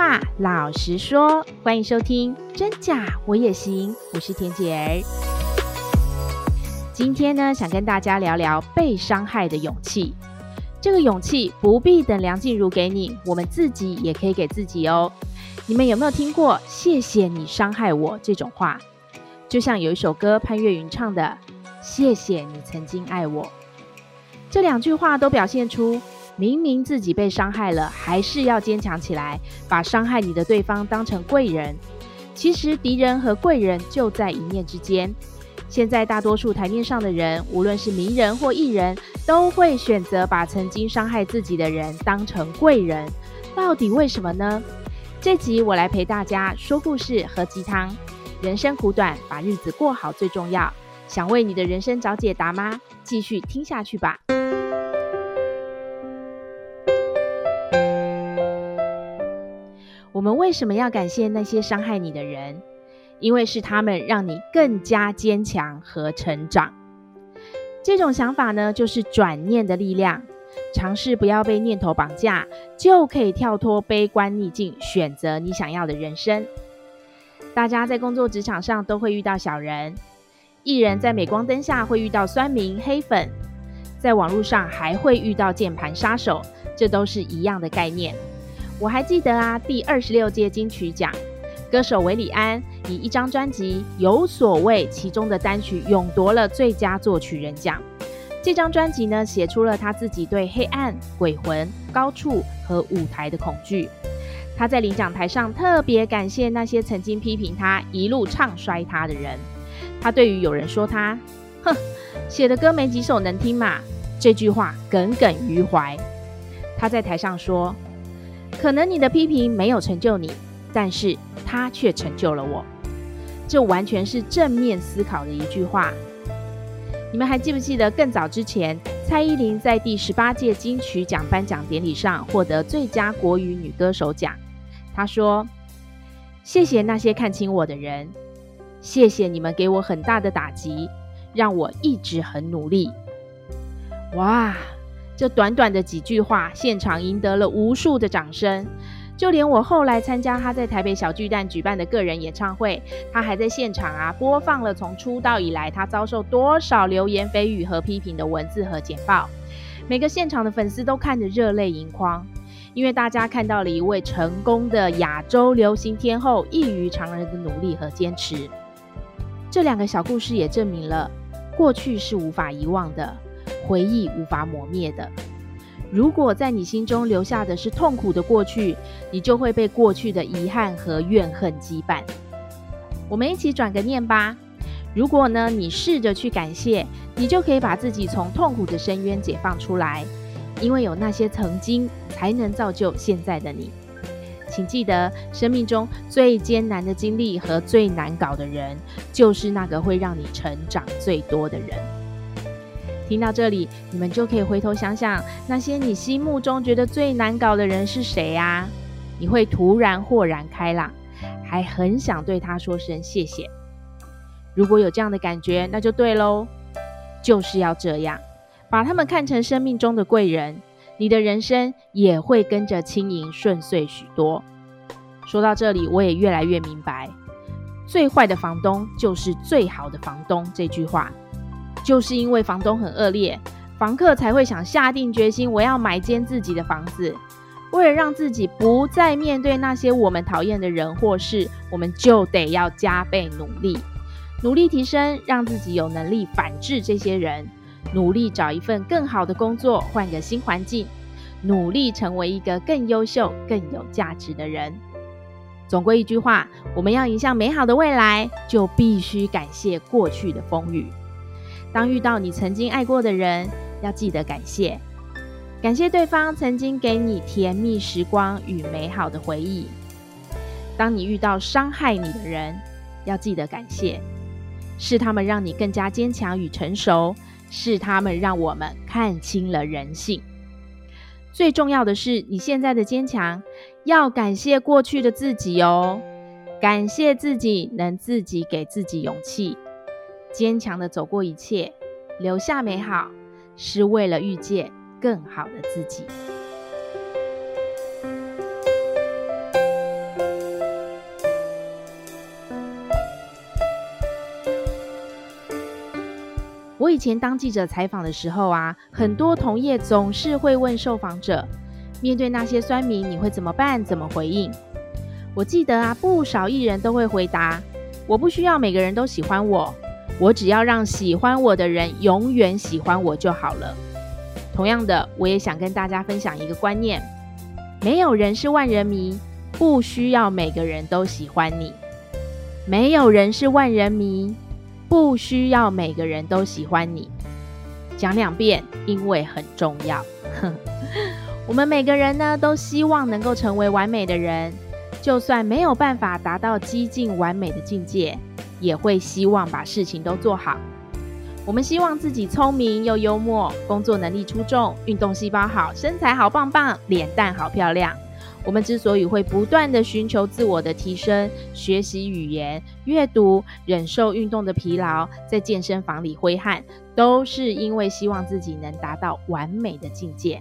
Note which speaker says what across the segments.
Speaker 1: 话老实说，欢迎收听真假我也行，我是田姐儿。今天呢，想跟大家聊聊被伤害的勇气。这个勇气不必等梁静茹给你，我们自己也可以给自己哦。你们有没有听过“谢谢你伤害我”这种话？就像有一首歌潘越云唱的“谢谢你曾经爱我”，这两句话都表现出。明明自己被伤害了，还是要坚强起来，把伤害你的对方当成贵人。其实敌人和贵人就在一念之间。现在大多数台面上的人，无论是名人或艺人，都会选择把曾经伤害自己的人当成贵人。到底为什么呢？这集我来陪大家说故事、喝鸡汤。人生苦短，把日子过好最重要。想为你的人生找解答吗？继续听下去吧。为什么要感谢那些伤害你的人？因为是他们让你更加坚强和成长。这种想法呢，就是转念的力量。尝试不要被念头绑架，就可以跳脱悲观逆境，选择你想要的人生。大家在工作职场上都会遇到小人，艺人在镁光灯下会遇到酸民黑粉，在网络上还会遇到键盘杀手，这都是一样的概念。我还记得啊，第二十六届金曲奖，歌手韦礼安以一张专辑《有所谓》其中的单曲勇夺了最佳作曲人奖。这张专辑呢，写出了他自己对黑暗、鬼魂、高处和舞台的恐惧。他在领奖台上特别感谢那些曾经批评他、一路唱衰他的人。他对于有人说他“哼，写的歌没几首能听嘛”这句话耿耿于怀。他在台上说。可能你的批评没有成就你，但是它却成就了我。这完全是正面思考的一句话。你们还记不记得更早之前，蔡依林在第十八届金曲奖颁奖典礼上获得最佳国语女歌手奖？她说：“谢谢那些看轻我的人，谢谢你们给我很大的打击，让我一直很努力。”哇！这短短的几句话，现场赢得了无数的掌声。就连我后来参加他在台北小巨蛋举办的个人演唱会，他还在现场啊播放了从出道以来他遭受多少流言蜚语和批评的文字和简报。每个现场的粉丝都看着热泪盈眶，因为大家看到了一位成功的亚洲流行天后异于常人的努力和坚持。这两个小故事也证明了，过去是无法遗忘的。回忆无法磨灭的。如果在你心中留下的是痛苦的过去，你就会被过去的遗憾和怨恨羁绊。我们一起转个念吧。如果呢，你试着去感谢，你就可以把自己从痛苦的深渊解放出来。因为有那些曾经，才能造就现在的你。请记得，生命中最艰难的经历和最难搞的人，就是那个会让你成长最多的人。听到这里，你们就可以回头想想，那些你心目中觉得最难搞的人是谁呀？你会突然豁然开朗，还很想对他说声谢谢。如果有这样的感觉，那就对喽，就是要这样，把他们看成生命中的贵人，你的人生也会跟着轻盈顺遂许多。说到这里，我也越来越明白，最坏的房东就是最好的房东这句话。就是因为房东很恶劣，房客才会想下定决心，我要买间自己的房子。为了让自己不再面对那些我们讨厌的人或事，我们就得要加倍努力，努力提升，让自己有能力反制这些人，努力找一份更好的工作，换个新环境，努力成为一个更优秀、更有价值的人。总归一句话，我们要迎向美好的未来，就必须感谢过去的风雨。当遇到你曾经爱过的人，要记得感谢，感谢对方曾经给你甜蜜时光与美好的回忆。当你遇到伤害你的人，要记得感谢，是他们让你更加坚强与成熟，是他们让我们看清了人性。最重要的是，你现在的坚强，要感谢过去的自己哦，感谢自己能自己给自己勇气。坚强的走过一切，留下美好，是为了遇见更好的自己。我以前当记者采访的时候啊，很多同业总是会问受访者，面对那些酸民，你会怎么办？怎么回应？我记得啊，不少艺人都会回答：“我不需要每个人都喜欢我，我只要让喜欢我的人永远喜欢我就好了。同样的，我也想跟大家分享一个观念：没有人是万人迷，不需要每个人都喜欢你。没有人是万人迷。不需要每个人都喜欢你，讲两遍，因为很重要。我们每个人呢，都希望能够成为完美的人，就算没有办法达到几近完美的境界，也会希望把事情都做好。我们希望自己聪明又幽默，工作能力出众，运动细胞好，身材好棒棒，脸蛋好漂亮。我们之所以会不断地寻求自我的提升，学习语言、阅读，忍受运动的疲劳，在健身房里挥汗，都是因为希望自己能达到完美的境界。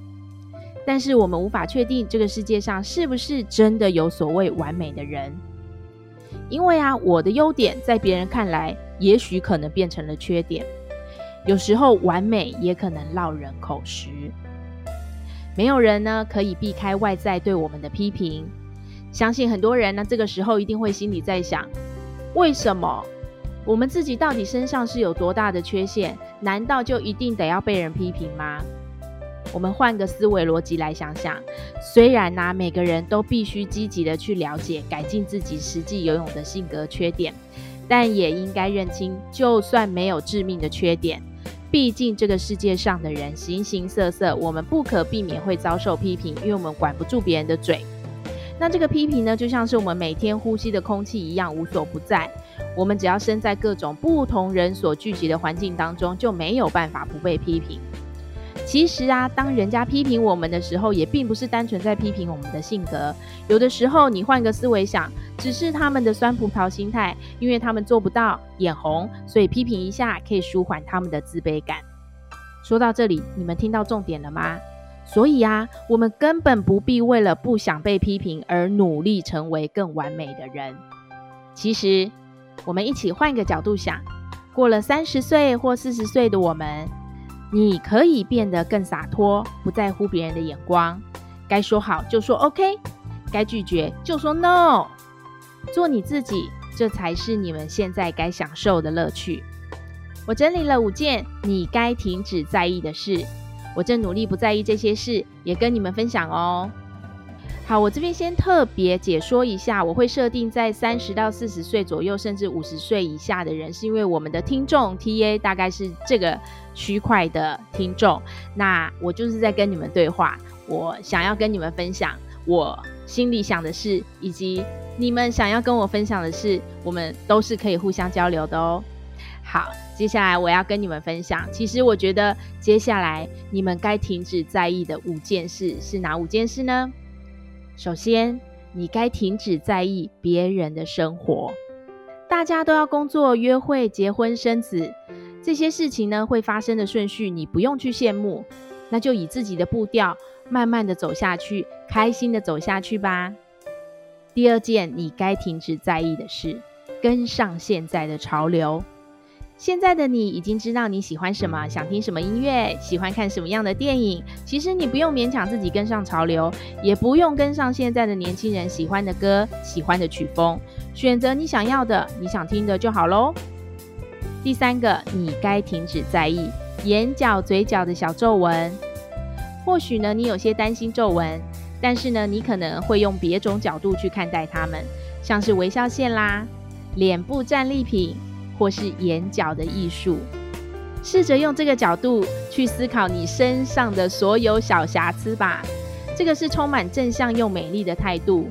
Speaker 1: 但是我们无法确定这个世界上是不是真的有所谓完美的人，因为啊，我的优点在别人看来，也许可能变成了缺点。有时候完美也可能落人口实。没有人呢可以避开外在对我们的批评，相信很多人呢这个时候一定会心里在想：为什么我们自己到底身上是有多大的缺陷？难道就一定得要被人批评吗？我们换个思维逻辑来想想，虽然呢每个人都必须积极的去了解、改进自己实际游泳的性格缺点，但也应该认清，就算没有致命的缺点。毕竟这个世界上的人形形色色，我们不可避免会遭受批评，因为我们管不住别人的嘴。那这个批评呢，就像是我们每天呼吸的空气一样，无所不在。我们只要身在各种不同人所聚集的环境当中，就没有办法不被批评。其实啊，当人家批评我们的时候，也并不是单纯在批评我们的性格。有的时候，你换个思维想，只是他们的酸葡萄心态，因为他们做不到，眼红，所以批评一下可以舒缓他们的自卑感。说到这里，你们听到重点了吗？所以啊，我们根本不必为了不想被批评而努力成为更完美的人。其实，我们一起换个角度想，过了三十岁或四十岁的我们。你可以变得更洒脱，不在乎别人的眼光，该说好就说 OK，该拒绝就说 No，做你自己，这才是你们现在该享受的乐趣。我整理了五件你该停止在意的事，我正努力不在意这些事，也跟你们分享哦。好，我这边先特别解说一下，我会设定在三十到四十岁左右，甚至五十岁以下的人，是因为我们的听众 TA 大概是这个区块的听众。那我就是在跟你们对话，我想要跟你们分享我心里想的事，以及你们想要跟我分享的事，我们都是可以互相交流的哦。好，接下来我要跟你们分享，其实我觉得接下来你们该停止在意的五件事是哪五件事呢？首先，你该停止在意别人的生活。大家都要工作、约会、结婚、生子，这些事情呢，会发生的顺序，你不用去羡慕，那就以自己的步调，慢慢的走下去，开心的走下去吧。第二件，你该停止在意的事，跟上现在的潮流。现在的你已经知道你喜欢什么，想听什么音乐，喜欢看什么样的电影。其实你不用勉强自己跟上潮流，也不用跟上现在的年轻人喜欢的歌、喜欢的曲风，选择你想要的、你想听的就好喽。第三个，你该停止在意眼角、嘴角的小皱纹。或许呢，你有些担心皱纹，但是呢，你可能会用别种角度去看待它们，像是微笑线啦、脸部战利品。或是眼角的艺术，试着用这个角度去思考你身上的所有小瑕疵吧。这个是充满正向又美丽的态度。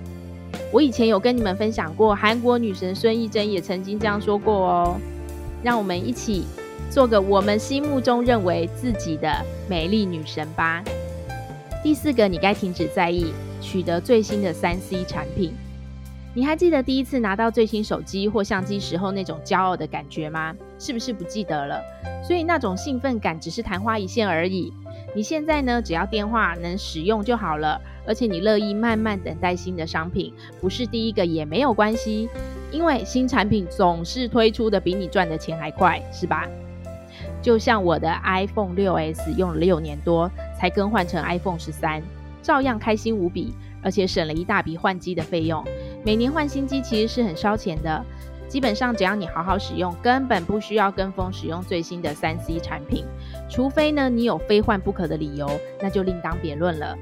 Speaker 1: 我以前有跟你们分享过，韩国女神孙艺珍也曾经这样说过哦。让我们一起做个我们心目中认为自己的美丽女神吧。第四个，你该停止在意取得最新的三 C 产品。你还记得第一次拿到最新手机或相机时候那种骄傲的感觉吗？是不是不记得了？所以那种兴奋感只是昙花一现而已。你现在呢，只要电话能使用就好了，而且你乐意慢慢等待新的商品，不是第一个也没有关系，因为新产品总是推出的比你赚的钱还快，是吧？就像我的 iPhone 6s 用了六年多才更换成 iPhone 13，照样开心无比，而且省了一大笔换机的费用。每年换新机其实是很烧钱的，基本上只要你好好使用，根本不需要跟风使用最新的三 C 产品，除非呢你有非换不可的理由，那就另当别论了。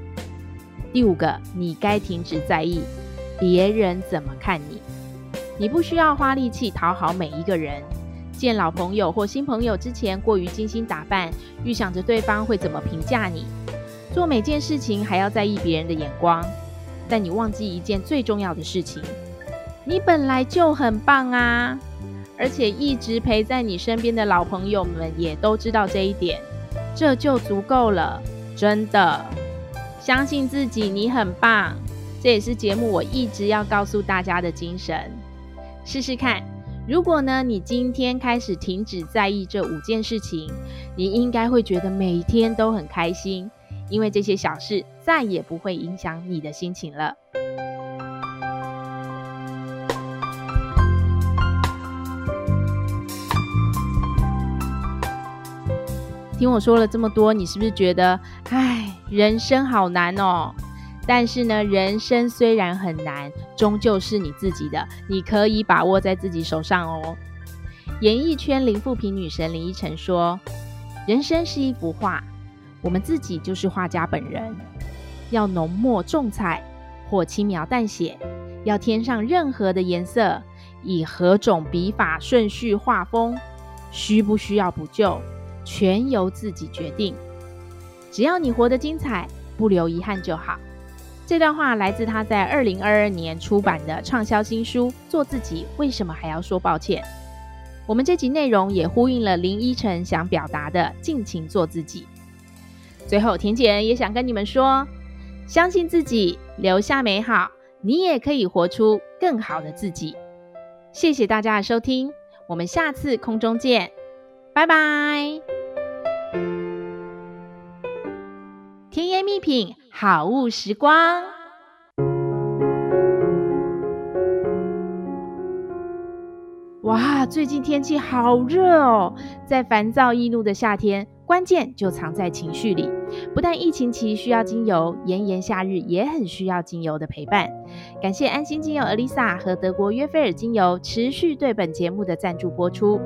Speaker 1: 第五个，你该停止在意别人怎么看你，你不需要花力气讨好每一个人。见老朋友或新朋友之前过于精心打扮，预想着对方会怎么评价你。做每件事情还要在意别人的眼光，但你忘记一件最重要的事情：你本来就很棒啊！而且一直陪在你身边的老朋友们也都知道这一点，这就足够了。真的，相信自己，你很棒。这也是节目我一直要告诉大家的精神。试试看。如果呢，你今天开始停止在意这五件事情，你应该会觉得每天都很开心，因为这些小事再也不会影响你的心情了。听我说了这么多，你是不是觉得，唉，人生好难哦？但是呢，人生虽然很难，终究是你自己的，你可以把握在自己手上哦。演艺圈零负评女神林依晨说：“人生是一幅画，我们自己就是画家本人。要浓墨重彩或轻描淡写，要添上任何的颜色，以何种笔法顺序画风，需不需要补救，全由自己决定。只要你活得精彩，不留遗憾就好。”这段话来自他在二零二二年出版的畅销新书《做自己，为什么还要说抱歉》。我们这集内容也呼应了林依晨想表达的“尽情做自己”。最后，田姐也想跟你们说：相信自己，留下美好，你也可以活出更好的自己。谢谢大家的收听，我们下次空中见，拜拜。甜言蜜品。好物时光，哇！最近天气好热哦，在烦躁易怒的夏天。关键就藏在情绪里，不但疫情期需要精油，炎炎夏日也很需要精油的陪伴。感谢安心精油，Alisa 和德国约菲尔精油持续对本节目的赞助播出。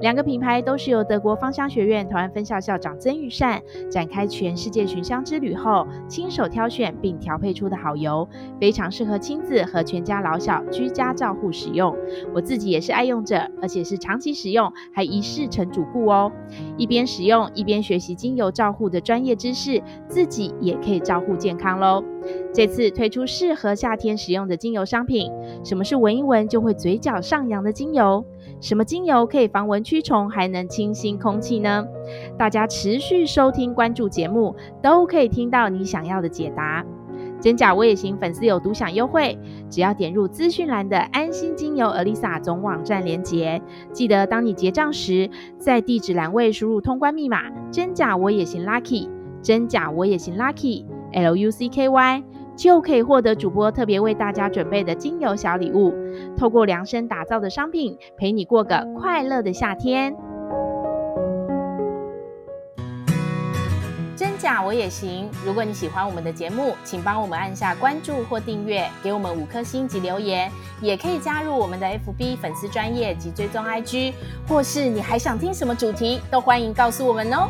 Speaker 1: 两个品牌都是由德国芳香学院台湾分校校长曾玉善展开全世界寻香之旅后，亲手挑选并调配出的好油，非常适合亲子和全家老小居家照护使用。我自己也是爱用者，而且是长期使用，还一试成主顾哦。一边使用。一边学习精油照护的专业知识，自己也可以照顾健康喽。这次推出适合夏天使用的精油商品，什么是闻一闻就会嘴角上扬的精油？什么精油可以防蚊驱虫，还能清新空气呢？大家持续收听关注节目，都可以听到你想要的解答。真假我也行粉丝有独享优惠，只要点入资讯栏的安心精油 Alyssa 总网站连接，记得当你结账时，在地址栏位输入通关密码“真假我也行 Lucky”，真假我也行 Lucky L U C K Y，就可以获得主播特别为大家准备的精油小礼物。透过量身打造的商品，陪你过个快乐的夏天。真假我也行。如果你喜欢我们的节目，请帮我们按下关注或订阅，给我们五颗星及留言，也可以加入我们的 FB 粉丝专业及追踪 IG，或是你还想听什么主题，都欢迎告诉我们哦。